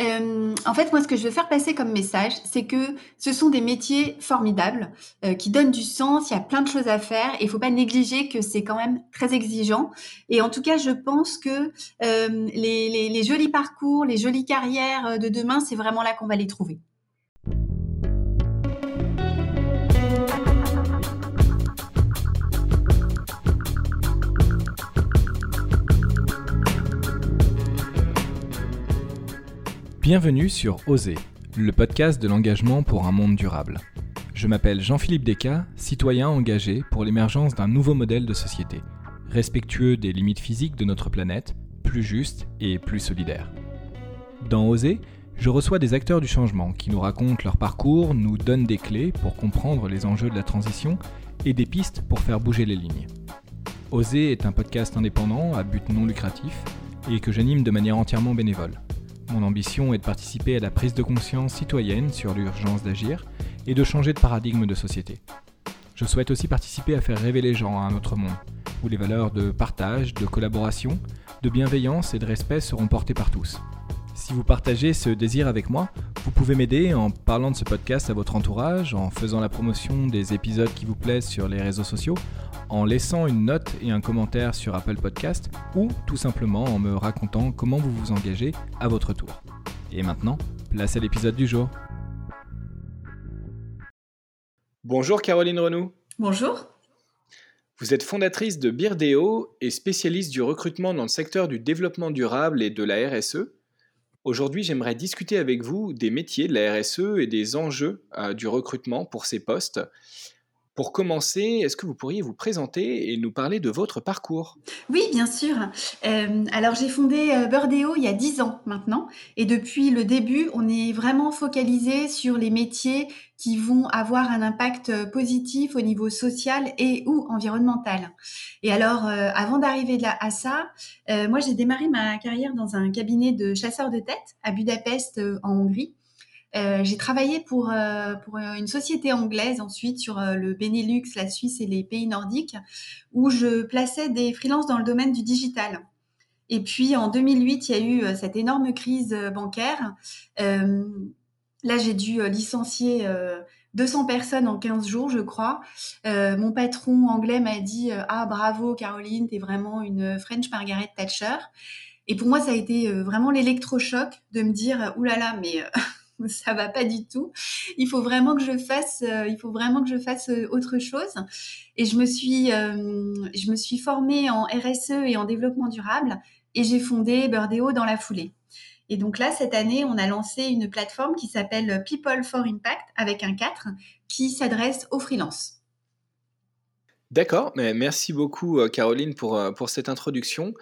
Euh, en fait, moi, ce que je veux faire passer comme message, c'est que ce sont des métiers formidables euh, qui donnent du sens. Il y a plein de choses à faire et il faut pas négliger que c'est quand même très exigeant. Et en tout cas, je pense que euh, les, les jolis parcours, les jolies carrières de demain, c'est vraiment là qu'on va les trouver. Bienvenue sur Oser, le podcast de l'engagement pour un monde durable. Je m'appelle Jean-Philippe Descas, citoyen engagé pour l'émergence d'un nouveau modèle de société, respectueux des limites physiques de notre planète, plus juste et plus solidaire. Dans Oser, je reçois des acteurs du changement qui nous racontent leur parcours, nous donnent des clés pour comprendre les enjeux de la transition et des pistes pour faire bouger les lignes. Oser est un podcast indépendant à but non lucratif et que j'anime de manière entièrement bénévole. Mon ambition est de participer à la prise de conscience citoyenne sur l'urgence d'agir et de changer de paradigme de société. Je souhaite aussi participer à faire rêver les gens à un autre monde, où les valeurs de partage, de collaboration, de bienveillance et de respect seront portées par tous. Si vous partagez ce désir avec moi, vous pouvez m'aider en parlant de ce podcast à votre entourage, en faisant la promotion des épisodes qui vous plaisent sur les réseaux sociaux, en laissant une note et un commentaire sur Apple Podcast ou tout simplement en me racontant comment vous vous engagez à votre tour. Et maintenant, place à l'épisode du jour. Bonjour Caroline Renou. Bonjour. Vous êtes fondatrice de Birdeo et spécialiste du recrutement dans le secteur du développement durable et de la RSE. Aujourd'hui, j'aimerais discuter avec vous des métiers de la RSE et des enjeux euh, du recrutement pour ces postes. Pour commencer, est-ce que vous pourriez vous présenter et nous parler de votre parcours? Oui, bien sûr. Euh, alors, j'ai fondé euh, Birdeo il y a 10 ans maintenant. Et depuis le début, on est vraiment focalisé sur les métiers qui vont avoir un impact euh, positif au niveau social et ou environnemental. Et alors, avant d'arriver à ça, moi, j'ai démarré ma carrière dans un cabinet de chasseurs de tête à Budapest, en Hongrie. Euh, j'ai travaillé pour, euh, euh, une société anglaise ensuite sur le Benelux, la Suisse et les pays nordiques, où je plaçais des freelances dans le domaine du digital. Et puis en 2008, il y a eu cette énorme crise bancaire. là, j'ai dû licencier 200 personnes en 15 jours, je crois. mon patron anglais m'a dit Ah, bravo Caroline, t'es vraiment une French Margaret Thatcher. Et pour moi, ça a été vraiment l'électrochoc de me dire Oulala, mais ça va pas du tout. Il faut vraiment que je fasse, euh, il faut vraiment que je fasse euh, autre chose. Et je me suis, euh, je me suis formée en RSE et en développement durable et j'ai fondé Birdeo dans la foulée. Et donc là, cette année, on a lancé une plateforme qui s'appelle People for Impact avec un 4 qui s'adresse aux freelances. D'accord, merci beaucoup Caroline pour, pour cette introduction.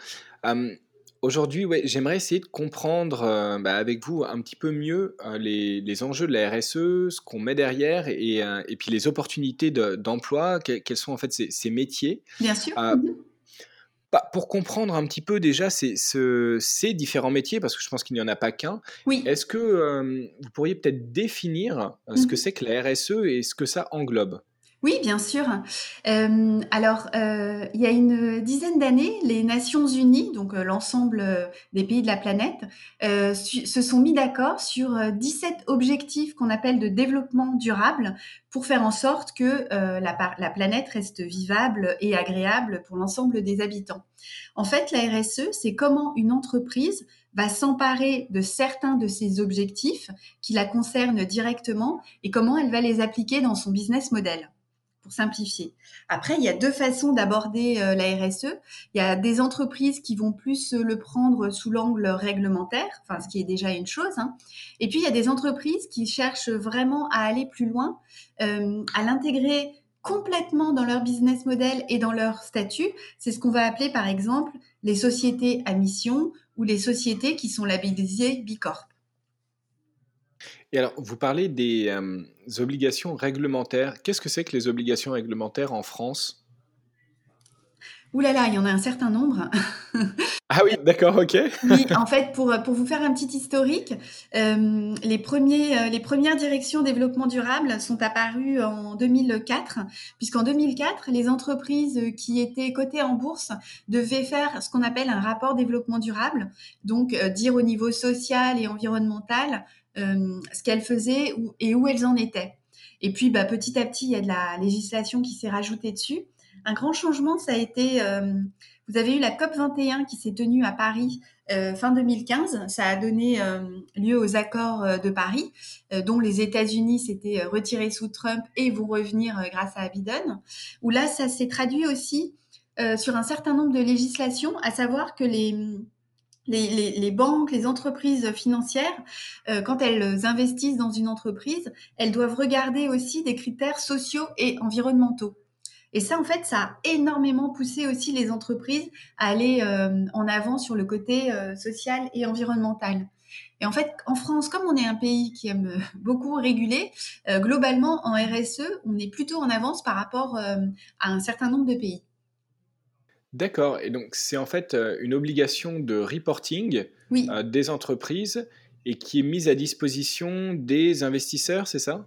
Aujourd'hui, ouais, j'aimerais essayer de comprendre euh, bah, avec vous un petit peu mieux euh, les, enjeux de la RSE, ce qu'on met derrière et, euh, et puis les opportunités d'emploi, quels sont en fait ces, métiers. Bien sûr. Mhm. Bah, pour comprendre un petit peu déjà ces, ces, différents métiers, parce que je pense qu'il n'y en a pas qu'un, oui. est-ce que vous pourriez peut-être définir ce que mhm. c'est que la RSE et ce que ça englobe? Oui, bien sûr. Euh, alors, euh, il y a une dizaine d'années, les Nations Unies, donc euh, l'ensemble des pays de la planète, se sont mis d'accord sur 17 objectifs qu'on appelle de développement durable pour faire en sorte que la, la, planète reste vivable et agréable pour l'ensemble des habitants. En fait, la RSE, c'est comment une entreprise va s'emparer de certains de ces objectifs qui la concernent directement et comment elle va les appliquer dans son business model pour simplifier. Après, il y a deux façons d'aborder euh, la RSE. Il y a des entreprises qui vont plus le prendre sous l'angle réglementaire, enfin, ce qui est déjà une chose. Hein. Et puis, il y a des entreprises qui cherchent vraiment à aller plus loin, euh, à l'intégrer complètement dans leur business model et dans leur statut. C'est ce qu'on va appeler, par exemple, les sociétés à mission ou les sociétés qui sont labellisées Bicorp. Et alors, vous parlez des euh, obligations réglementaires. Qu'est-ce que c'est que les obligations réglementaires en France? Ouh là là, il y en a un certain nombre. ah oui, d'accord, ok. oui, en fait, pour, pour vous faire un petit historique, euh, les, premiers, euh, les premières directions développement durable sont apparues en 2004, puisqu'en 2004, les entreprises qui étaient cotées en bourse devaient faire ce qu'on appelle un rapport développement durable, donc euh, dire au niveau social et environnemental ce qu'elles faisaient et où elles en étaient. Et puis, bah, petit à petit, il y a de la législation qui s'est rajoutée dessus. Un grand changement, ça a été, euh, vous avez eu la COP 21 qui s'est tenue à Paris euh, fin 2015. Ça a donné euh, lieu aux accords de Paris, dont les États-Unis s'étaient retirés sous Trump et vont revenir grâce à Biden. Où là, ça s'est traduit aussi sur un certain nombre de législations, à savoir que les les, banques, les entreprises financières, quand elles investissent dans une entreprise, elles doivent regarder aussi des critères sociaux et environnementaux. Et ça, en fait, ça a énormément poussé aussi les entreprises à aller euh, en avant sur le côté euh, social et environnemental. Et en fait, en France, comme on est un pays qui aime beaucoup réguler, euh, globalement, en RSE, on est plutôt en avance par rapport à un certain nombre de pays. D'accord. Et donc, c'est en fait une obligation de reporting des entreprises et qui est mise à disposition des investisseurs, c'est ça?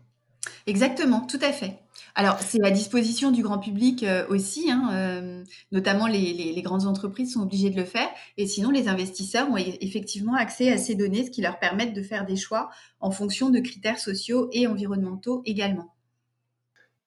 Exactement, tout à fait. Alors, c'est à disposition du grand public euh, aussi, hein, euh, notamment les, grandes entreprises sont obligées de le faire. Et sinon, les investisseurs ont effectivement accès à ces données, ce qui leur permet de faire des choix en fonction de critères sociaux et environnementaux également.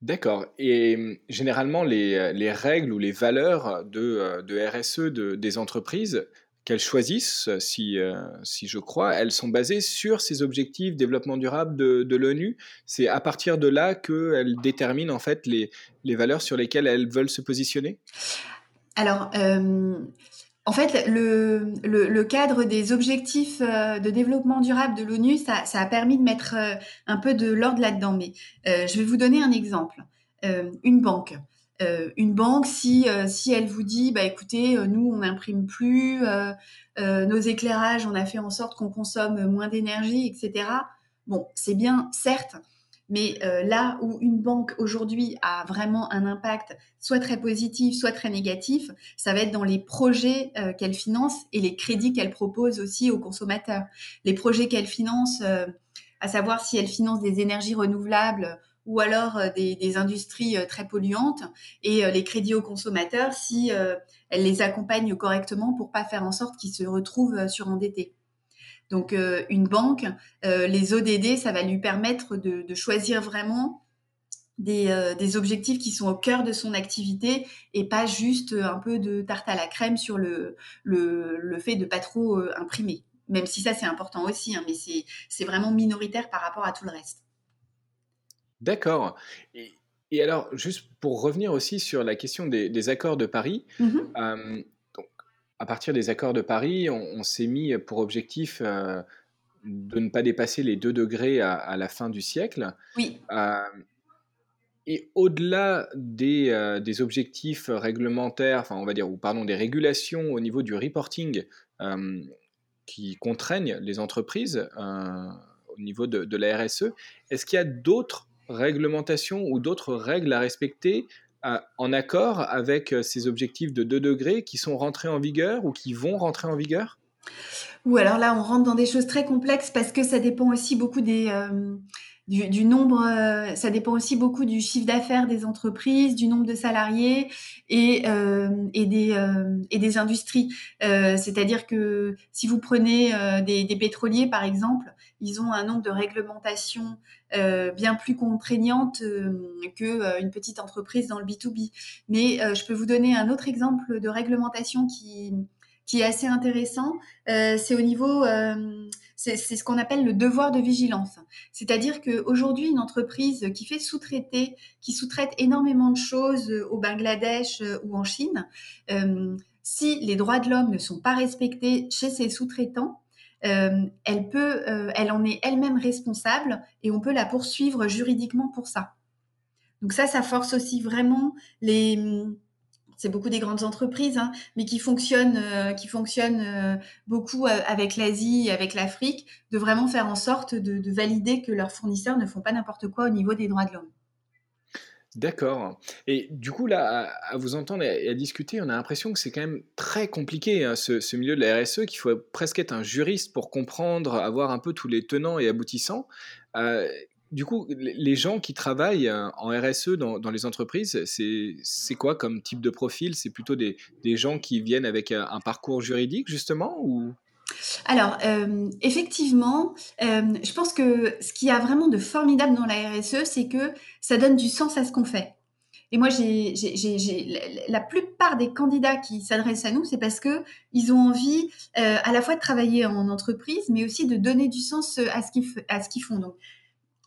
D'accord. Et hum, généralement, les, règles ou les valeurs de, RSE des entreprises, qu'elles choisissent, si, euh, je crois, elles sont basées sur ces objectifs développement durable de, l'ONU. C'est à partir de là qu'elles déterminent en fait les, valeurs sur lesquelles elles veulent se positionner? Alors, euh, en fait, le, le, le, cadre des objectifs euh, de développement durable de l'ONU, ça, ça, a permis de mettre un peu de l'ordre là-dedans. Mais je vais vous donner un exemple. une banque. Euh, une banque, si, euh, si elle vous dit, bah, écoutez, euh, nous, on n'imprime plus, nos éclairages, on a fait en sorte qu'on consomme moins d'énergie, etc. Bon, c'est bien, certes, mais là où une banque aujourd'hui a vraiment un impact soit très positif, soit très négatif, ça va être dans les projets qu'elle finance et les crédits qu'elle propose aussi aux consommateurs. Les projets qu'elle finance, à savoir si elle finance des énergies renouvelables ou alors euh, des, industries euh, très polluantes et euh, les crédits aux consommateurs si elles les accompagnent correctement pour pas faire en sorte qu'ils se retrouvent surendettés. Donc une banque, les ODD, ça va lui permettre de, choisir vraiment des, objectifs qui sont au cœur de son activité et pas juste un peu de tarte à la crème sur le, le, fait de pas trop imprimer. Même si ça c'est important aussi, hein, mais c'est vraiment minoritaire par rapport à tout le reste. D'accord. Et, alors, juste pour revenir aussi sur la question des, accords de Paris, mmh donc, à partir des accords de Paris, on, s'est mis pour objectif euh, de ne pas dépasser les 2 degrés à, la fin du siècle. Oui. et au-delà des, euh, des, objectifs réglementaires, enfin on va dire, ou pardon, des régulations au niveau du reporting qui contraignent les entreprises euh, au niveau de, de la RSE, est-ce qu'il y a d'autres réglementations ou d'autres règles à respecter en accord avec euh, ces objectifs de 2 degrés qui sont rentrés en vigueur ou qui vont rentrer en vigueur? Ou alors là, on rentre dans des choses très complexes parce que ça dépend aussi beaucoup des, euh, du, nombre, euh, ça dépend aussi beaucoup du chiffre d'affaires des entreprises, du nombre de salariés et, et, des, et des industries. C'est-à-dire que si vous prenez des, des, pétroliers, par exemple, ils ont un nombre de réglementations euh, bien plus contraignantes euh, qu'une euh, petite entreprise dans le B2B. Mais je peux vous donner un autre exemple de réglementation qui, qui est assez intéressant. c'est au niveau, c'est ce qu'on appelle le devoir de vigilance. C'est-à-dire qu'aujourd'hui, une entreprise qui fait sous-traiter, qui sous-traite énormément de choses au Bangladesh ou en Chine, si les droits de l'homme ne sont pas respectés chez ses sous-traitants, euh, elle peut, euh, elle en est elle-même responsable et on peut la poursuivre juridiquement pour ça. Donc ça, ça force aussi vraiment les, c'est beaucoup des grandes entreprises, hein, mais qui fonctionnent, euh, fonctionnent beaucoup avec l'Asie, avec l'Afrique, de vraiment faire en sorte de, valider que leurs fournisseurs ne font pas n'importe quoi au niveau des droits de l'homme. D'accord. Et du coup, là, à, vous entendre et à, discuter, on a l'impression que c'est quand même très compliqué, hein, ce, milieu de la RSE, qu'il faut presque être un juriste pour comprendre, avoir un peu tous les tenants et aboutissants. Euh, du coup, les gens qui travaillent euh, en RSE dans, les entreprises, c'est quoi comme type de profil? C'est plutôt des, gens qui viennent avec un, parcours juridique, justement ou? Alors, euh, effectivement, je pense que ce qui a vraiment de formidable dans la RSE, c'est que ça donne du sens à ce qu'on fait. Et moi, j'ai, la plupart des candidats qui s'adressent à nous, c'est parce que ils ont envie euh, à la fois de travailler en entreprise, mais aussi de donner du sens à ce qu'ils, à ce qu'ils font. Donc,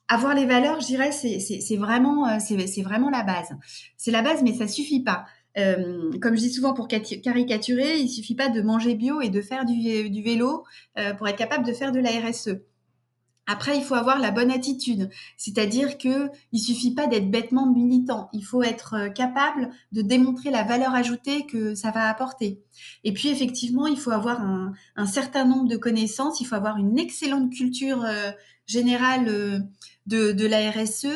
avoir les valeurs, je dirais, c'est, vraiment, euh, vraiment la base. C'est la base, mais ça suffit pas. Euh, comme je dis souvent pour caricaturer, il suffit pas de manger bio et de faire du, vélo euh, pour être capable de faire de la RSE. Après, il faut avoir la bonne attitude, c'est-à-dire que il suffit pas d'être bêtement militant. Il faut être capable de démontrer la valeur ajoutée que ça va apporter. Et puis, effectivement, il faut avoir un, certain nombre de connaissances. Il faut avoir une excellente culture générale de, de, la RSE.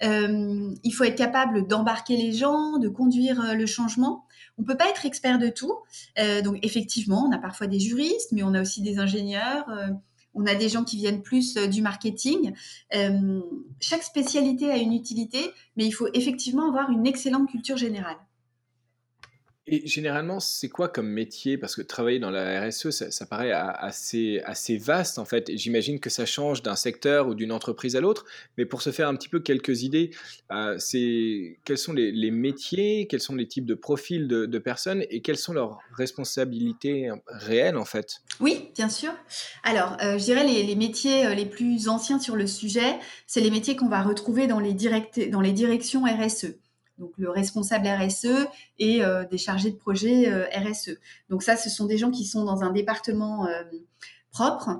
il faut être capable d'embarquer les gens, de conduire le changement. On peut pas être expert de tout. donc, effectivement, on a parfois des juristes, mais on a aussi des ingénieurs on a des gens qui viennent plus euh, du marketing. Euh, chaque spécialité a une utilité, mais il faut effectivement avoir une excellente culture générale. Et généralement, c'est quoi comme métier? Parce que travailler dans la RSE, ça, paraît assez, assez vaste en fait. J'imagine que ça change d'un secteur ou d'une entreprise à l'autre. Mais pour se faire un petit peu quelques idées, euh, c'est quels sont les, métiers, quels sont les types de profils de, personnes et quelles sont leurs responsabilités réelles en fait? Oui, bien sûr. Alors, euh, je dirais les, les, métiers euh, les plus anciens sur le sujet, c'est les métiers qu'on va retrouver dans les, direct, dans les directions RSE donc le responsable RSE et euh, des chargés de projet euh, RSE. Donc ça, ce sont des gens qui sont dans un département euh, propre,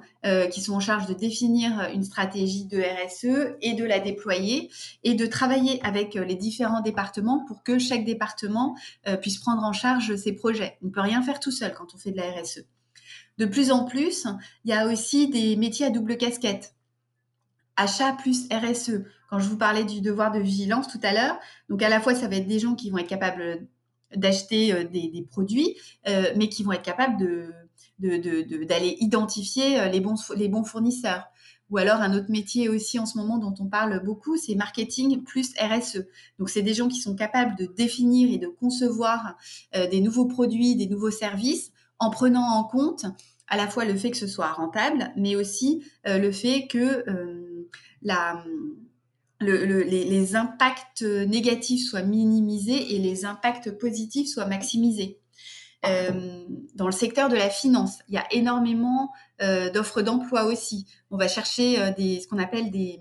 qui sont en charge de définir une stratégie de RSE et de la déployer et de travailler avec les différents départements pour que chaque département puisse prendre en charge ses projets. On ne peut rien faire tout seul quand on fait de la RSE. De plus en plus, il y a aussi des métiers à double casquette achat plus RSE. Quand je vous parlais du devoir de vigilance tout à l'heure, donc à la fois ça va être des gens qui vont être capables d'acheter euh, des, produits, euh, mais qui vont être capables de, d'aller identifier euh, les bons, les bons fournisseurs. Ou alors un autre métier aussi en ce moment dont on parle beaucoup, c'est marketing plus RSE. Donc c'est des gens qui sont capables de définir et de concevoir des nouveaux produits, des nouveaux services en prenant en compte à la fois le fait que ce soit rentable, mais aussi le fait que les, impacts négatifs soient minimisés et les impacts positifs soient maximisés. Euh, dans le secteur de la finance, il y a énormément euh, d'offres d'emploi aussi. On va chercher euh, ce qu'on appelle des,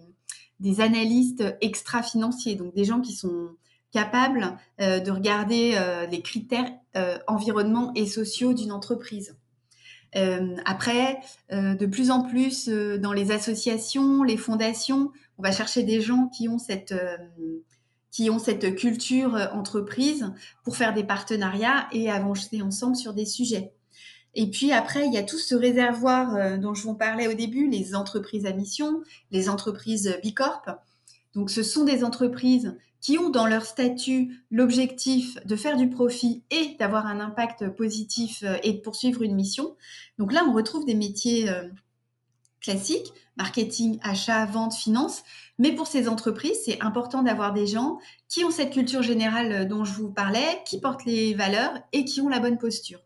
des analystes extra-financiers, donc des gens qui sont capables de regarder les critères environnement et sociaux d'une entreprise. Euh, après, euh, de plus en plus euh, dans les associations, les fondations, on va chercher des gens qui ont cette qui ont cette culture entreprise pour faire des partenariats et avancer ensemble sur des sujets. Et puis après, il y a tout ce réservoir dont je vous parlais au début, les entreprises à mission, les entreprises Bicorp. Donc ce sont des entreprises qui ont dans leur statut l'objectif de faire du profit et d'avoir un impact positif euh, et de poursuivre une mission. Donc là, on retrouve des métiers euh, classiques, marketing, achat, vente, finance. Mais pour ces entreprises, c'est important d'avoir des gens qui ont cette culture générale euh, dont je vous parlais, qui portent les valeurs et qui ont la bonne posture.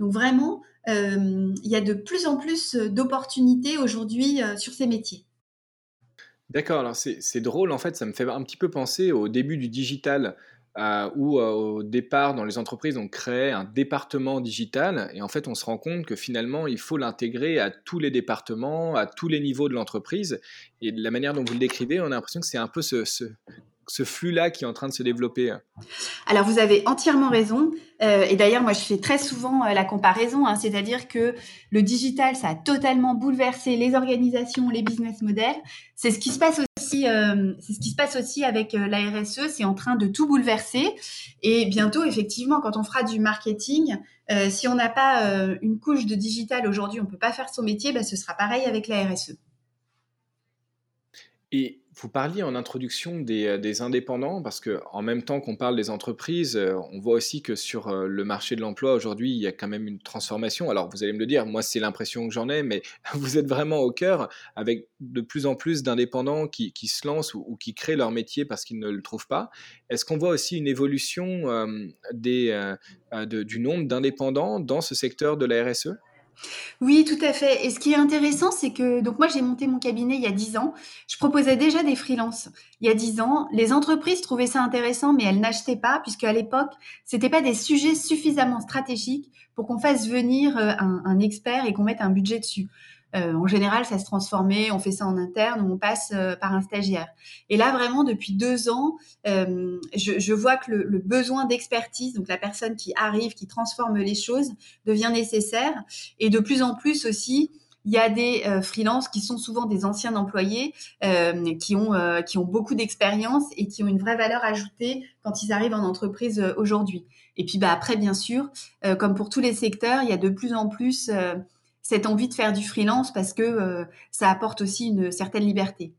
Donc vraiment, il y a de plus en plus d'opportunités aujourd'hui sur ces métiers. D'accord, alors c'est drôle, en fait, ça me fait un petit peu penser au début du digital, euh, où euh, au départ, dans les entreprises, on crée un département digital, et en fait, on se rend compte que finalement, il faut l'intégrer à tous les départements, à tous les niveaux de l'entreprise. Et de la manière dont vous le décrivez, on a l'impression que c'est un peu ce, ce flux-là qui est en train de se développer Alors, vous avez entièrement raison. Euh, et d'ailleurs, moi, je fais très souvent euh, la comparaison, hein, c'est-à-dire que le digital, ça a totalement bouleversé les organisations, les business models. C'est ce qui se passe aussi, euh, c'est ce qui se passe aussi avec la RSE. C'est en train de tout bouleverser. Et bientôt, effectivement, quand on fera du marketing, si on n'a pas une couche de digital aujourd'hui, on peut pas faire son métier. Bah, ce sera pareil avec la RSE. Et vous parliez en introduction des, euh, indépendants, parce que en même temps qu'on parle des entreprises, euh, on voit aussi que sur euh, le marché de l'emploi aujourd'hui, il y a quand même une transformation. Alors vous allez me le dire, moi c'est l'impression que j'en ai, mais vous êtes vraiment au cœur avec de plus en plus d'indépendants qui, se lancent ou, qui créent leur métier parce qu'ils ne le trouvent pas. Est-ce qu'on voit aussi une évolution du nombre d'indépendants dans ce secteur de la RSE oui, tout à fait. Et ce qui est intéressant, c'est que donc moi j'ai monté mon cabinet il y a 10 ans. Je proposais déjà des freelances. Il y a 10 ans, les entreprises trouvaient ça intéressant, mais elles n'achetaient pas puisque à l'époque, c'était pas des sujets suffisamment stratégiques pour qu'on fasse venir euh, un expert et qu'on mette un budget dessus. Euh, en général, ça se transformait, on fait ça en interne ou on passe euh, par un stagiaire. Et là, vraiment, depuis deux ans, euh, je, je, vois que le, le besoin d'expertise, donc la personne qui arrive, qui transforme les choses, devient nécessaire. Et de plus en plus aussi, il y a des euh, freelances qui sont souvent des anciens employés, euh, qui, ont, euh, qui ont beaucoup d'expérience et qui ont une vraie valeur ajoutée quand ils arrivent en entreprise aujourd'hui. Et puis bah, après, bien sûr, comme pour tous les secteurs, il y a de plus en plus cette envie de faire du freelance parce que euh, ça apporte aussi une certaine liberté.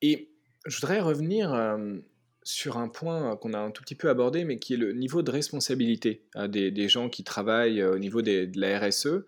Et je voudrais revenir euh, sur un point qu'on a un tout petit peu abordé, mais qui est le niveau de responsabilité euh, des, gens qui travaillent au niveau de la RSE.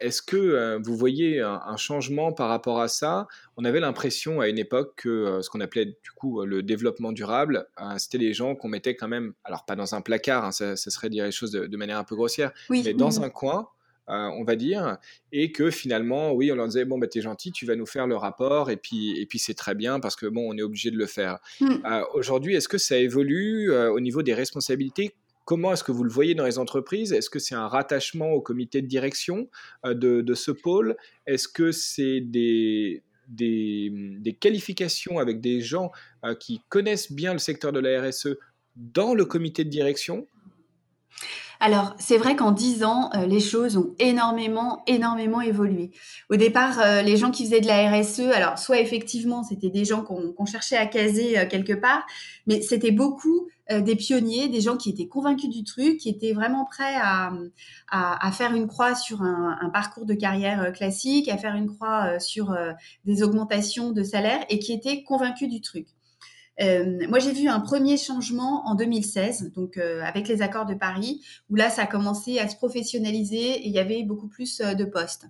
Est-ce que vous voyez un, changement par rapport à ça? On avait l'impression à une époque que ce qu'on appelait du coup le développement durable, c'était des gens qu'on mettait quand même, alors pas dans un placard, hein, ça, serait dire les choses de, manière un peu grossière, mais dans un coin, on va dire, et que finalement, oui, on leur disait bon, bah, t'es gentil, tu vas nous faire le rapport, et puis, et puis c'est très bien parce que bon, on est obligé de le faire. Mmh. Aujourd'hui, est-ce que ça évolue au niveau des responsabilités Comment est-ce que vous le voyez dans les entreprises? Est-ce que c'est un rattachement au comité de direction euh, de, ce pôle? Est-ce que c'est des, qualifications avec des gens euh, qui connaissent bien le secteur de la RSE dans le comité de direction? Alors, c'est vrai qu'en dix ans, euh, les choses ont énormément, énormément évolué. Au départ, euh, les gens qui faisaient de la RSE, alors soit effectivement, c'était des gens qu'on cherchait à caser euh, quelque part, mais c'était beaucoup des pionniers, des gens qui étaient convaincus du truc, qui étaient vraiment prêts à, faire une croix sur un, parcours de carrière classique, à faire une croix sur des augmentations de salaire et qui étaient convaincus du truc. Euh, moi, j'ai vu un premier changement en 2016, donc euh, avec les accords de Paris, où là, ça a commencé à se professionnaliser et il y avait beaucoup plus euh, de postes.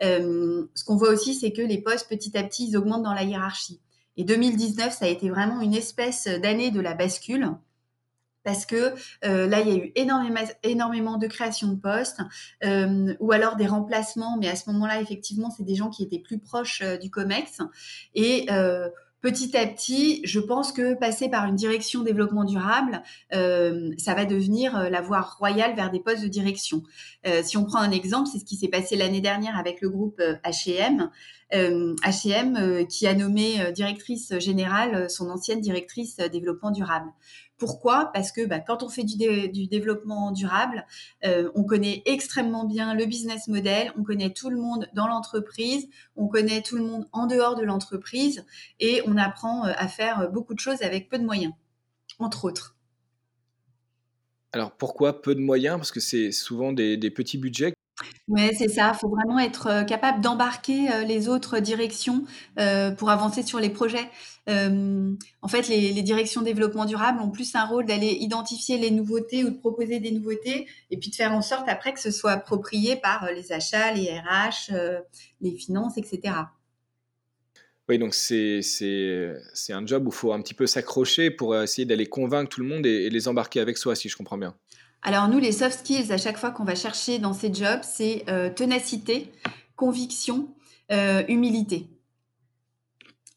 ce qu'on voit aussi, c'est que les postes, petit à petit, ils augmentent dans la hiérarchie. Et 2019, ça a été vraiment une espèce d'année de la bascule parce que euh, là, il y a eu énormément, énormément de création de postes euh, ou alors des remplacements, mais à ce moment-là, effectivement, c'est des gens qui étaient plus proches euh, du COMEX. Et petit à petit, je pense que passer par une direction développement durable, euh, ça va devenir euh, la voie royale vers des postes de direction. Euh, si on prend un exemple, c'est ce qui s'est passé l'année dernière avec le groupe H&M. H&M qui a nommé directrice générale son ancienne directrice développement durable. Pourquoi? Parce que bah, quand on fait du, développement durable, euh, on connaît extrêmement bien le business model, on connaît tout le monde dans l'entreprise, on connaît tout le monde en dehors de l'entreprise et on apprend euh, à faire beaucoup de choses avec peu de moyens, entre autres. Alors pourquoi peu de moyens? Parce que c'est souvent des petits budgets oui, c'est ça. Il faut vraiment être capable d'embarquer les autres directions pour avancer sur les projets. en fait, les, directions développement durable ont plus un rôle d'aller identifier les nouveautés ou de proposer des nouveautés et puis de faire en sorte après que ce soit approprié par les achats, les RH, les finances, etc. Oui, donc c'est un job où il faut un petit peu s'accrocher pour essayer d'aller convaincre tout le monde et les embarquer avec soi, si je comprends bien. Alors nous, les soft skills, à chaque fois qu'on va chercher dans ces jobs, c'est euh, ténacité, conviction, euh, humilité.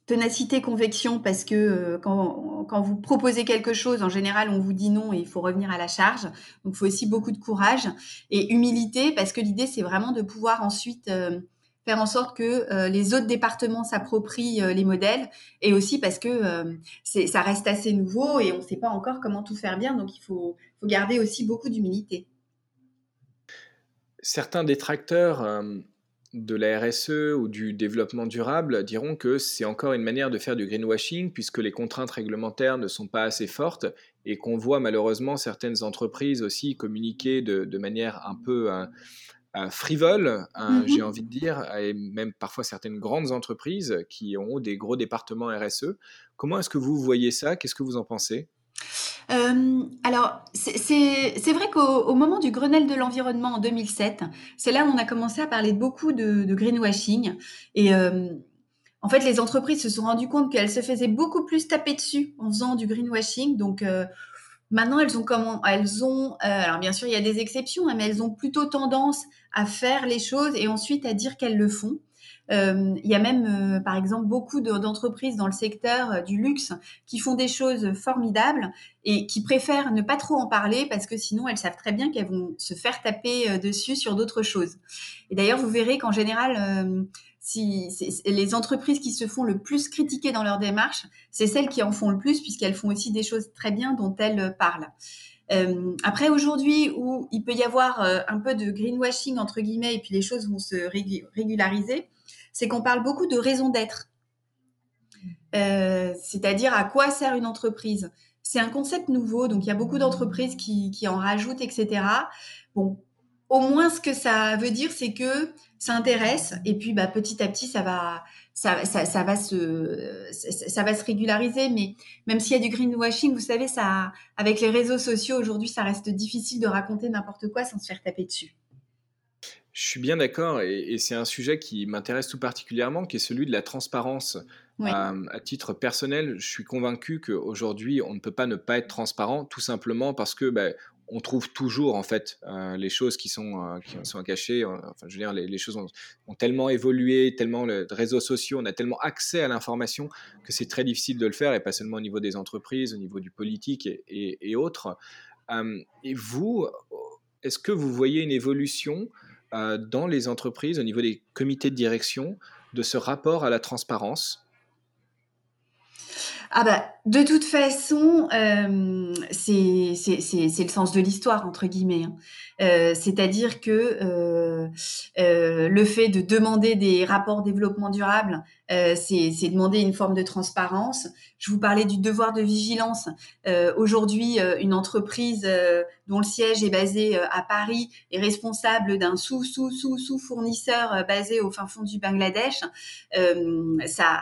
Ténacité, conviction, parce que euh, quand, quand, vous proposez quelque chose, en général, on vous dit non et il faut revenir à la charge. Donc, il faut aussi beaucoup de courage. Et humilité, parce que l'idée, c'est vraiment de pouvoir ensuite en sorte que euh, les autres départements s'approprient euh, les modèles et aussi parce que euh, ça reste assez nouveau et on ne sait pas encore comment tout faire bien, donc il faut, garder aussi beaucoup d'humilité. Certains détracteurs de la RSE ou du développement durable diront que c'est encore une manière de faire du greenwashing puisque les contraintes réglementaires ne sont pas assez fortes et qu'on voit malheureusement certaines entreprises aussi communiquer de manière un peu frivoles, hein, j'ai envie de dire, et même parfois certaines grandes entreprises qui ont des gros départements RSE. Comment est-ce que vous voyez ça? Qu'est-ce que vous en pensez? Alors, c'est vrai qu'au moment du Grenelle de l'environnement en 2007, c'est là où on a commencé à parler beaucoup de, greenwashing. Et en fait, les entreprises se sont rendues compte qu'elles se faisaient beaucoup plus taper dessus en faisant du greenwashing. Donc, Maintenant, elles ont comment Elles ont, euh, alors bien sûr, il y a des exceptions, hein, mais elles ont plutôt tendance à faire les choses et ensuite à dire qu'elles le font. Euh, il y a même, euh, par exemple, beaucoup d'entreprises dans le secteur du luxe qui font des choses formidables et qui préfèrent ne pas trop en parler parce que sinon elles savent très bien qu'elles vont se faire taper dessus sur d'autres choses. Et d'ailleurs, vous verrez qu'en général, si les entreprises qui se font le plus critiquer dans leur démarche, c'est celles qui en font le plus puisqu'elles font aussi des choses très bien dont elles parlent. Euh, après aujourd'hui où il peut y avoir euh, un peu de greenwashing entre guillemets et puis les choses vont se régulariser, c'est qu'on parle beaucoup de raison d'être. Euh, c'est-à-dire à quoi sert une entreprise? C'est un concept nouveau, donc il y a beaucoup d'entreprises qui, qui en rajoutent, etc. Bon, au moins, ce que ça veut dire, c'est que ça intéresse et puis bah, petit à petit, ça va, ça, ça, ça va se, ça, va se régulariser. Mais même s'il y a du greenwashing, vous savez, ça, avec les réseaux sociaux aujourd'hui, ça reste difficile de raconter n'importe quoi sans se faire taper dessus. Je suis bien d'accord et, c'est un sujet qui m'intéresse tout particulièrement, qui est celui de la transparence. Euh, à titre personnel, je suis convaincu qu'aujourd'hui, on ne peut pas ne pas être transparent, tout simplement parce que bah, on trouve toujours en fait euh, les choses qui sont, euh, qui sont cachées. Euh, enfin, je veux dire, les, choses ont, tellement évolué, tellement les réseaux sociaux, on a tellement accès à l'information que c'est très difficile de le faire, et pas seulement au niveau des entreprises, au niveau du politique et, autres. et vous, est-ce que vous voyez une évolution dans les entreprises, au niveau des comités de direction, de ce rapport à la transparence? Ah bah, de toute façon, euh, c'est le sens de l'histoire, entre guillemets. Hein. Euh, c'est-à-dire que euh, le fait de demander des rapports développement durable, c'est demander une forme de transparence. Je vous parlais du devoir de vigilance. Aujourd'hui, une entreprise dont le siège est basé à Paris est responsable d'un sous-sous-sous-sous-fournisseur basé au fin fond du Bangladesh. ça,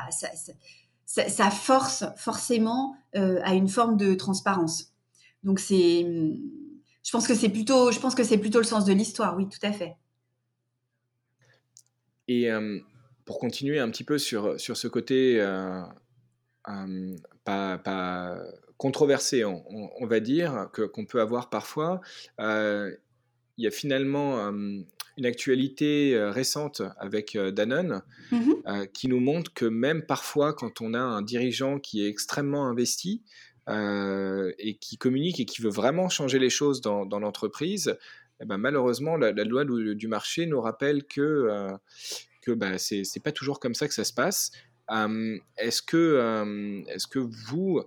force forcément euh, à une forme de transparence. Donc c'est, je pense que c'est plutôt, je pense que c'est plutôt le sens de l'histoire, oui, tout à fait. Et euh, pour continuer un petit peu sur, sur ce côté euh, pas, controversé, on, va dire, que, qu'on peut avoir parfois, il y a finalement une actualité euh, récente avec euh, Danone mmh euh, qui nous montre que même parfois quand on a un dirigeant qui est extrêmement investi et qui communique et qui veut vraiment changer les choses dans, l'entreprise, eh ben, malheureusement la, loi du, marché nous rappelle que, que bah, c'est pas toujours comme ça que ça se passe. est-ce que, est-ce que vous,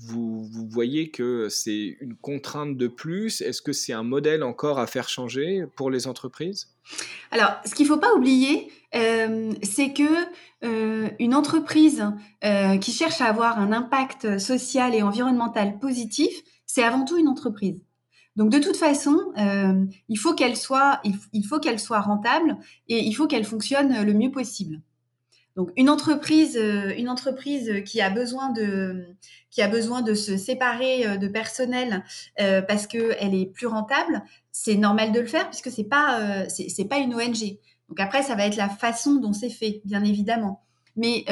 vous, voyez que c'est une contrainte de plus Est-ce que c'est un modèle encore à faire changer pour les entreprises? Alors, ce qu'il ne faut pas oublier, euh, c'est que euh, une entreprise euh, qui cherche à avoir un impact social et environnemental positif, c'est avant tout une entreprise. Donc de toute façon, il faut qu'elle soit, il faut qu'elle soit rentable et il faut qu'elle fonctionne le mieux possible. Donc une entreprise, euh, une entreprise qui a besoin de se séparer euh, de personnel euh, parce que elle est plus rentable, c'est normal de le faire puisque c'est pas c'est pas une ONG. Donc après ça va être la façon dont c'est fait, bien évidemment. Mais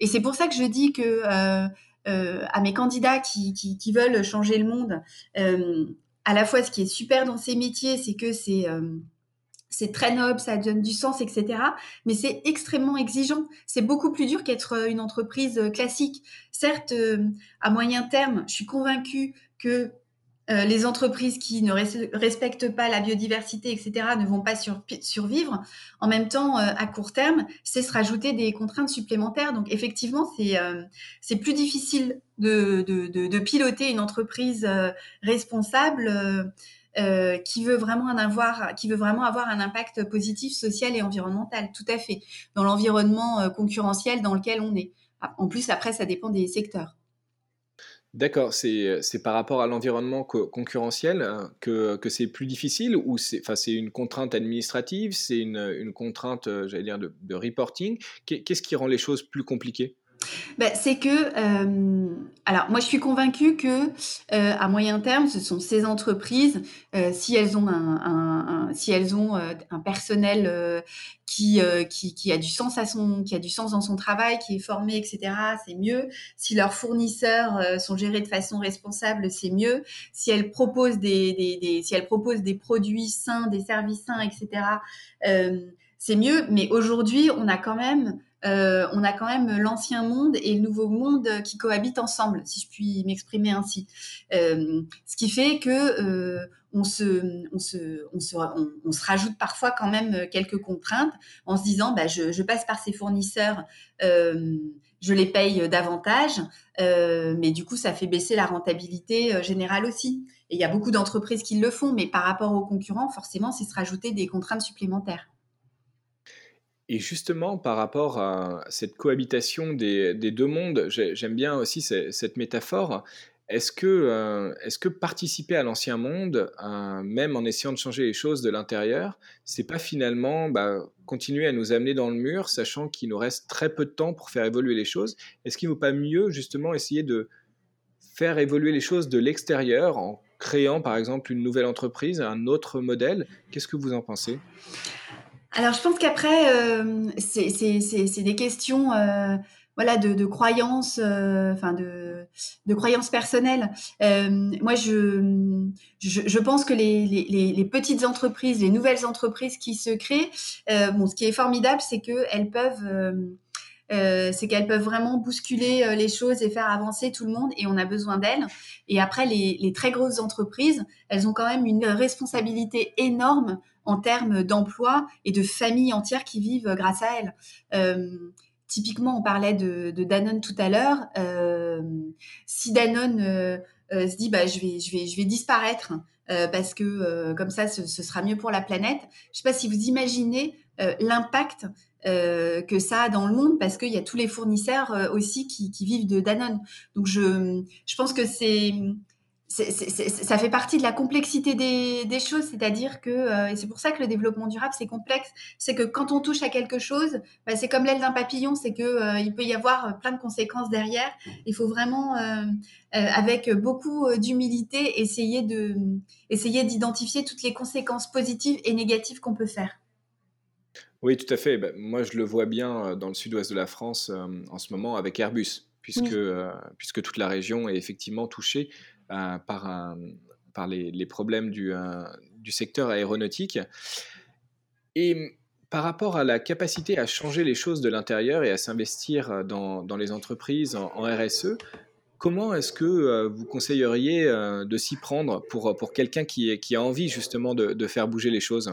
et c'est pour ça que je dis que à mes candidats qui, veulent changer le monde, à la fois ce qui est super dans ces métiers, c'est que c'est c'est très noble, ça donne du sens, etc. Mais c'est extrêmement exigeant. C'est beaucoup plus dur qu'être euh, une entreprise euh, classique. Certes, euh, à moyen terme, je suis convaincue que les entreprises qui ne respectent pas la biodiversité, etc., ne vont pas survivre. En même temps, à court terme, c'est se rajouter des contraintes supplémentaires. Donc, effectivement, c'est plus difficile de, piloter une entreprise responsable euh, qui veut vraiment en avoir, un impact positif social et environnemental. Tout à fait. Dans l'environnement euh, concurrentiel dans lequel on est. Ah, en plus, après, ça dépend des secteurs. D'accord, c'est par rapport à l'environnement concurrentiel que, c'est plus difficile ou c'est une contrainte administrative, c'est une, contrainte, j'allais dire, de reporting? Qu'est-ce qui rend les choses plus compliquées? Bah, c'est que, euh, alors moi je suis convaincue que euh, à moyen terme, ce sont ces entreprises, euh, si elles ont un, si elles ont un personnel qui, qui, a du sens à son, qui a du sens dans son travail, qui est formé, etc. C'est mieux. Si leurs fournisseurs sont gérés de façon responsable, c'est mieux. Si elles proposent des, si elles proposent des produits sains, des services sains, etc. c'est mieux. Mais aujourd'hui, on a quand même euh, on a quand même l'ancien monde et le nouveau monde qui cohabitent ensemble, si je puis m'exprimer ainsi. Euh, ce qui fait que euh, on, se, rajoute parfois quand même quelques contraintes en se disant bah, je, passe par ces fournisseurs, je les paye davantage, mais du coup ça fait baisser la rentabilité générale aussi. Et il y a beaucoup d'entreprises qui le font, mais par rapport aux concurrents, forcément, c'est se rajouter des contraintes supplémentaires. Et justement, par rapport à cette cohabitation des, deux mondes, j'aime bien aussi cette métaphore. Est-ce que, euh, est que participer à l'ancien monde, euh, même en essayant de changer les choses de l'intérieur, c'est pas finalement bah, continuer à nous amener dans le mur, sachant qu'il nous reste très peu de temps pour faire évoluer les choses? Est-ce qu'il ne vaut pas mieux justement essayer de faire évoluer les choses de l'extérieur en créant par exemple une nouvelle entreprise, un autre modèle? Qu'est-ce que vous en pensez? Alors, je pense qu'après, euh, c'est des questions euh, voilà, de, de croyances, euh, enfin de, de croyances personnelles. Euh, moi, je, je, je, pense que les, les, les, petites entreprises, les nouvelles entreprises qui se créent, euh, bon, ce qui est formidable, c'est qu'elles peuvent... Euh, c'est qu'elles peuvent vraiment bousculer les choses et faire avancer tout le monde et on a besoin d'elles. Et après, les, les, très grosses entreprises, elles ont quand même une responsabilité énorme en termes d'emploi et de familles entières qui vivent grâce à elles. Euh, typiquement, on parlait de, Danone tout à l'heure. Euh, si Danone euh, euh, se dit, bah, je vais, je vais, je vais disparaître euh, parce que euh, comme ça, ce, ce, sera mieux pour la planète. Je ne sais pas si vous imaginez l'impact que ça a dans le monde parce qu'il y a tous les fournisseurs aussi qui, qui, vivent de Danone. Donc, je, je pense que c'est ça fait partie de la complexité des, des choses, c'est-à-dire que, euh, et c'est pour ça que le développement durable, c'est complexe, c'est que quand on touche à quelque chose, bah, c'est comme l'aile d'un papillon, c'est que euh, il peut y avoir plein de conséquences derrière. Il faut vraiment, euh, avec beaucoup d'humilité, essayer de, essayer d'identifier toutes les conséquences positives et négatives qu'on peut faire. Oui, tout à fait. Ben, moi, je le vois bien dans le sud-ouest de la France en ce moment avec Airbus, puisque, puisque toute la région est effectivement touchée euh, par, par les, les, problèmes du, euh, du, secteur aéronautique. Et par rapport à la capacité à changer les choses de l'intérieur et à s'investir dans, dans, les entreprises en, RSE, comment est-ce que euh, vous conseilleriez de s'y prendre pour, pour quelqu'un qui, qui, a envie justement de, de faire bouger les choses?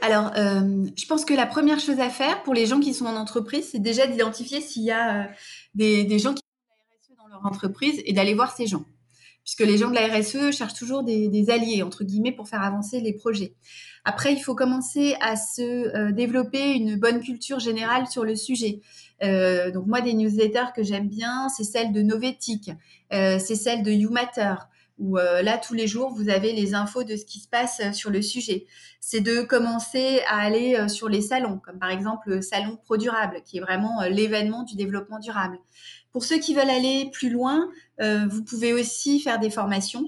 Alors, euh, je pense que la première chose à faire pour les gens qui sont en entreprise, c'est déjà d'identifier s'il y a euh, des, des, gens qui leur entreprise et d'aller voir ces gens. Puisque les gens de la RSE cherchent toujours des, alliés, entre guillemets, pour faire avancer les projets. Après, il faut commencer à se euh, développer une bonne culture générale sur le sujet. Euh, donc moi, des newsletters que j'aime bien, c'est celle de Novetic, euh, c'est celle de YouMatter, où là, tous les jours, vous avez les infos de ce qui se passe sur le sujet. C'est de commencer à aller sur les salons, comme par exemple le salon Pro Durable, qui est vraiment l'événement du développement durable. Pour ceux qui veulent aller plus loin, euh, vous pouvez aussi faire des formations.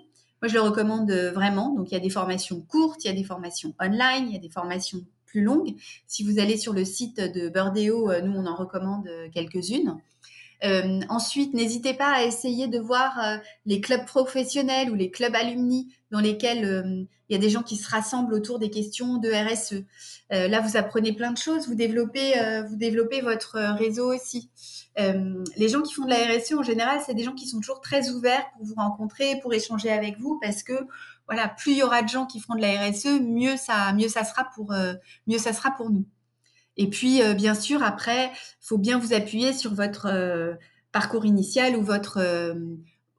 Moi, je le recommande vraiment. Donc, il y a des formations courtes, il y a des formations online, il y a des formations plus longues. Si vous allez sur le site de Burdeo, euh, nous, on en recommande euh, quelques-unes. Euh, ensuite, n'hésitez pas à essayer de voir euh, les clubs professionnels ou les clubs alumni dans lesquels euh, il y a des gens qui se rassemblent autour des questions de RSE. là, vous apprenez plein de choses, vous développez, vous développez votre réseau aussi. les gens qui font de la RSE, en général, c'est des gens qui sont toujours très ouverts pour vous rencontrer, pour échanger avec vous, parce que voilà, plus il y aura de gens qui feront de la RSE, mieux ça, mieux ça sera pour, mieux ça sera pour nous. Et puis, euh, bien sûr, après, faut bien vous appuyer sur votre euh, parcours initial ou votre euh,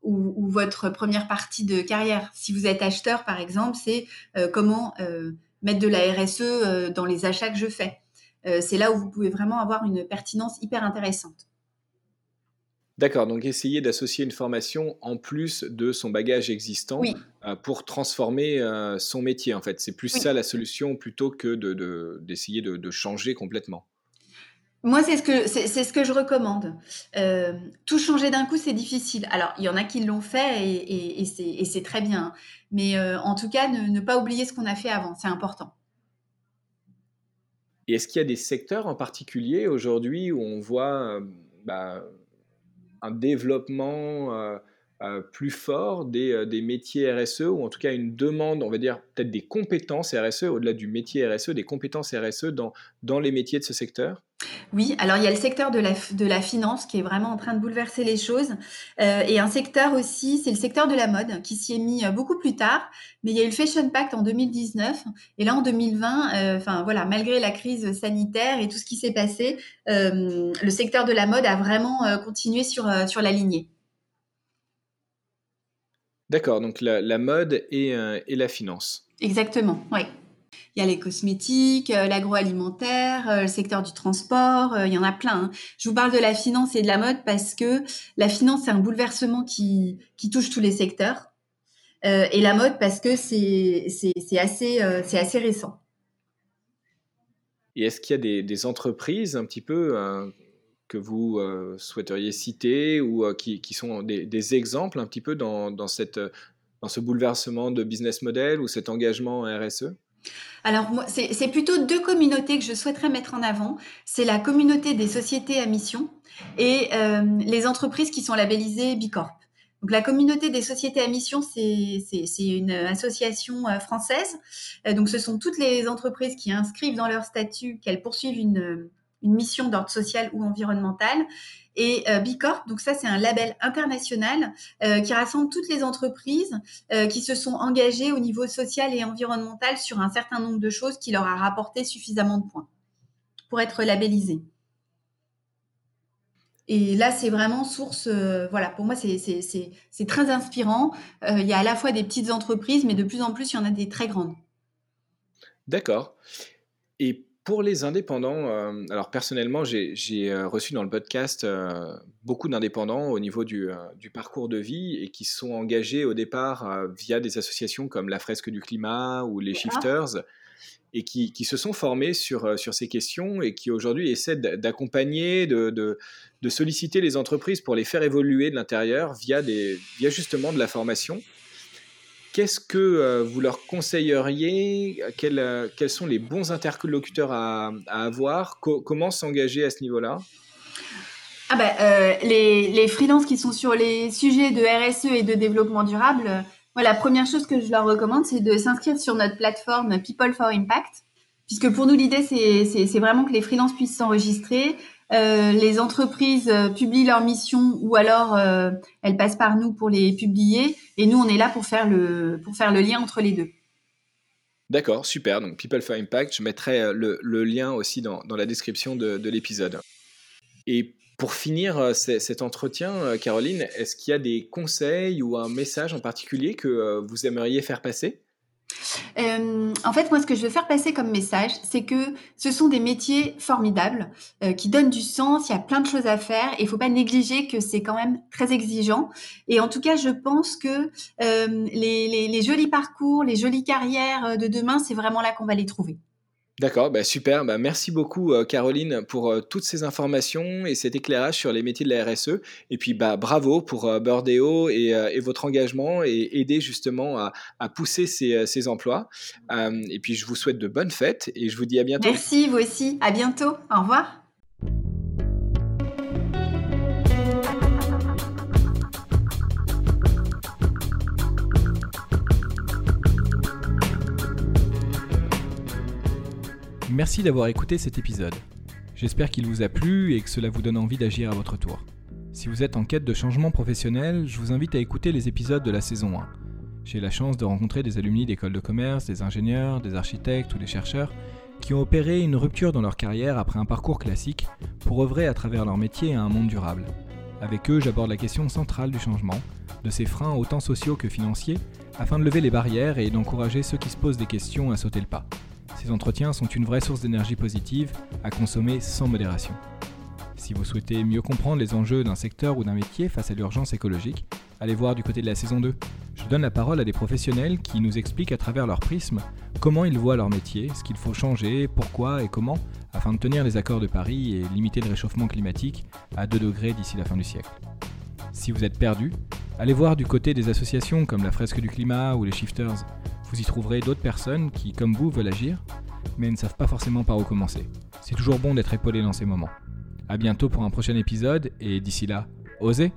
ou, votre première partie de carrière. Si vous êtes acheteur, par exemple, c'est comment mettre de la RSE dans les achats que je fais. c'est là où vous pouvez vraiment avoir une pertinence hyper intéressante. D'accord, donc essayer d'associer une formation en plus de son bagage existant euh, pour transformer euh, son métier, en fait. C'est plus ça la solution plutôt que d'essayer de, de, changer complètement. Moi, c'est ce que c'est ce que je recommande. Euh, tout changer d'un coup, c'est difficile. Alors, il y en a qui l'ont fait et, et, c'est très bien. Mais en tout cas, ne, pas oublier ce qu'on a fait avant, c'est important. Et est-ce qu'il y a des secteurs en particulier aujourd'hui où on voit bah, un développement euh, euh, plus fort des, euh, métiers RSE, ou en tout cas une demande, on va dire, peut-être des compétences RSE, au-delà du métier RSE, des compétences RSE dans, dans les métiers de ce secteur? Oui, alors il y a le secteur de la, de la finance qui est vraiment en train de bouleverser les choses. et un secteur aussi, c'est le secteur de la mode qui s'y est mis beaucoup plus tard. Mais il y a eu le Fashion Pact en 2019. Et là, en 2020, enfin voilà, malgré la crise sanitaire et tout ce qui s'est passé, le secteur de la mode a vraiment continué sur, sur la lignée. D'accord, donc la, mode euh, et, la finance. Exactement, oui. Il y a les cosmétiques, euh, l'agroalimentaire, euh, le secteur du transport, il y en a plein. Hein. Je vous parle de la finance et de la mode parce que la finance, c'est un bouleversement qui, touche tous les secteurs. et la mode parce que c'est assez, récent. Et est-ce qu'il y a des, entreprises un petit peu que vous euh, souhaiteriez citer ou euh, qui, sont des, exemples un petit peu dans, dans ce bouleversement de business model ou cet engagement RSE alors, c'est plutôt deux communautés que je souhaiterais mettre en avant. C'est la communauté des sociétés à mission et euh, les entreprises qui sont labellisées Bicorp. Donc, la communauté des sociétés à mission, c'est une association française. donc, ce sont toutes les entreprises qui inscrivent dans leur statut qu'elles poursuivent une, une mission d'ordre social ou environnemental. Et euh, Bicorp, donc ça c'est un label international euh, qui rassemble toutes les entreprises euh, qui se sont engagées au niveau social et environnemental sur un certain nombre de choses qui leur a rapporté suffisamment de points pour être labellisées. Et là, c'est vraiment source, voilà, pour moi, c'est très inspirant. il y a à la fois des petites entreprises, mais de plus en plus, il y en a des très grandes. D'accord. Pour les indépendants, euh, alors personnellement, j'ai euh, reçu dans le podcast euh, beaucoup d'indépendants au niveau du, parcours de vie et qui sont engagés au départ via des associations comme la Fresque du Climat ou les Shifters et qui, se sont formés sur, sur ces questions et qui aujourd'hui essaient d'accompagner, de, de, solliciter les entreprises pour les faire évoluer de l'intérieur via, via justement de la formation. Qu'est-ce que euh, vous leur conseilleriez? Euh, quels, sont les bons interlocuteurs à, avoir? Comment s'engager à ce niveau-là? Ah ben, euh, les, les freelances qui sont sur les sujets de RSE et de développement durable, la première chose que je leur recommande, c'est de s'inscrire sur notre plateforme People for Impact, puisque pour nous, l'idée, c'est vraiment que les freelances puissent s'enregistrer, euh, les entreprises euh, publient leurs missions ou alors euh, elles passent par nous pour les publier et nous on est là pour faire le pour faire le lien entre les deux. D'accord, super. Donc People for Impact, je mettrai le, lien aussi dans, la description de, l'épisode. Et pour finir cet entretien, Caroline, est-ce qu'il y a des conseils ou un message en particulier que vous aimeriez faire passer? Euh, en fait, moi, ce que je veux faire passer comme message, c'est que ce sont des métiers formidables euh, qui donnent du sens. Il y a plein de choses à faire et il faut pas négliger que c'est quand même très exigeant. Et en tout cas, je pense que euh, les, les jolis parcours, les jolies carrières de demain, c'est vraiment là qu'on va les trouver. D'accord, bah super. Bah merci beaucoup euh, Caroline pour euh, toutes ces informations et cet éclairage sur les métiers de la RSE. Et puis bah, bravo pour euh, Burdeo et, votre engagement et aider justement à, pousser ces, ces emplois. et puis je vous souhaite de bonnes fêtes et je vous dis à bientôt. Merci, vous aussi. À bientôt. Au revoir. Merci d'avoir écouté cet épisode. J'espère qu'il vous a plu et que cela vous donne envie d'agir à votre tour. Si vous êtes en quête de changement professionnel, je vous invite à écouter les épisodes de la saison 1. J'ai la chance de rencontrer des alumni d'écoles de commerce, des ingénieurs, des architectes ou des chercheurs qui ont opéré une rupture dans leur carrière après un parcours classique pour œuvrer à travers leur métier à un monde durable. Avec eux, j'aborde la question centrale du changement, de ses freins autant sociaux que financiers, afin de lever les barrières et d'encourager ceux qui se posent des questions à sauter le pas. Ces entretiens sont une vraie source d'énergie positive à consommer sans modération. Si vous souhaitez mieux comprendre les enjeux d'un secteur ou d'un métier face à l'urgence écologique, allez voir du côté de la saison 2. Je donne la parole à des professionnels qui nous expliquent à travers leur prisme comment ils voient leur métier, ce qu'il faut changer, pourquoi et comment, afin de tenir les accords de Paris et limiter le réchauffement climatique à 2 degrés d'ici la fin du siècle. Si vous êtes perdu, allez voir du côté des associations comme la Fresque du Climat ou les Shifters. Vous y trouverez d'autres personnes qui, comme vous, veulent agir, mais ne savent pas forcément par où commencer. C'est toujours bon d'être épaulé dans ces moments. A bientôt pour un prochain épisode et d'ici là, osez